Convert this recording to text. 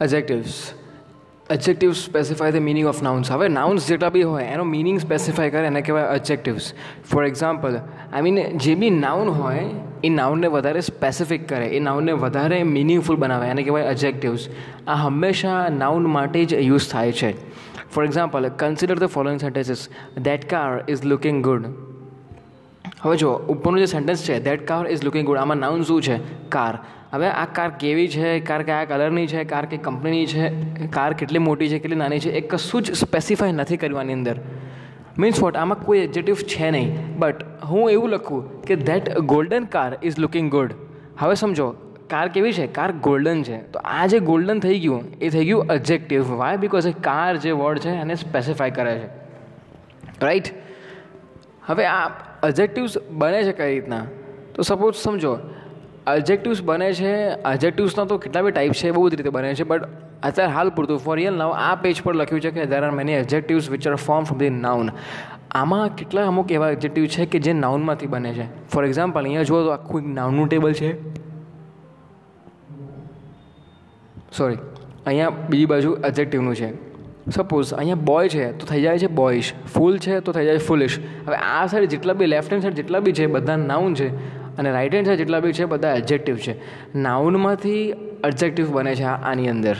Adjectives adjective specify the meaning of nouns હવે nouns જેટલા બી હોય, એનો મિનિંગ સ્પેસિફાય કરે, એને કહેવાય adjectives for example I mean જે બી નાઉન હોય, એ નાઉનને વધારે સ્પેસિફિક કરે. એ નાઉનને વધારે મિનિંગફુલ બનાવે, એને કહેવાય એડજેક્ટિવ્સ આ હંમેશા નાઉન માટે જ યુઝ થાય છે. For example consider the following sentences that car is looking good હવે જો ઉપરનું જે સેન્ટેન્સ છે that car is looking good આમાં નાઉન શું છે? કાર હવે આ કાર કેવી છે? કાર કયા કલરની છે? કાર કઈ કંપનીની છે? કાર કેટલી મોટી છે? કેટલી નાની છે? એ કશું જ સ્પેસિફાય નથી કરવાની અંદર. મીન્સ વોટ આમાં કોઈ એડજેક્ટિવ છે નહીં. બટ હું એવું લખું કે that golden car is looking good હવે સમજો, કાર કેવી છે? કાર ગોલ્ડન છે. તો આ જે ગોલ્ડન થઈ ગયું, એ થઈ ગયું એડજેક્ટિવ વાય બિકોઝ કાર જે વર્ડ છે, એને સ્પેસિફાય કરે છે. રાઈટ હવે આ એડજેક્ટિવ્સ બને છે કઈ રીતના? તો સપોઝ સમજો એડજેક્ટિવ્સ બને છે. એડજેક્ટિવ્સના તો કેટલા બી ટાઈપ છે બહુ બધી રીતે બને છે બટ અત્યારે હાલ પૂરતું. ફોર રિયલ નાવ આ પેજ પર લખ્યું છે કે there are many adjectives which are form from the noun આમાં કેટલા અમુક એવા એડજેક્ટિવ છે કે જે નાઉનમાંથી બને છે? ફોર એક્ઝામ્પલ અહીંયા જુઓ તો આખું એક નાઉનનું ટેબલ છે. સોરી અહીંયા બીજી બાજુ એડજેક્ટિવનું છે. સપોઝ અહીંયા બોય છે, તો થઈ જાય છે બોયશ ફૂલ છે, તો થઈ જાય ફૂલિશ હવે આ સાઈડ જેટલા બી લેફ્ટ હેન્ડ સાઈડ જેટલા બી છે, બધા નાઉન છે. અને રાઇટ હેન્ડ સાઈડ જેટલા બી છે, બધા એડજેક્ટિવ છે. નાઉનમાંથી એડજેક્ટિવ બને છે આની અંદર.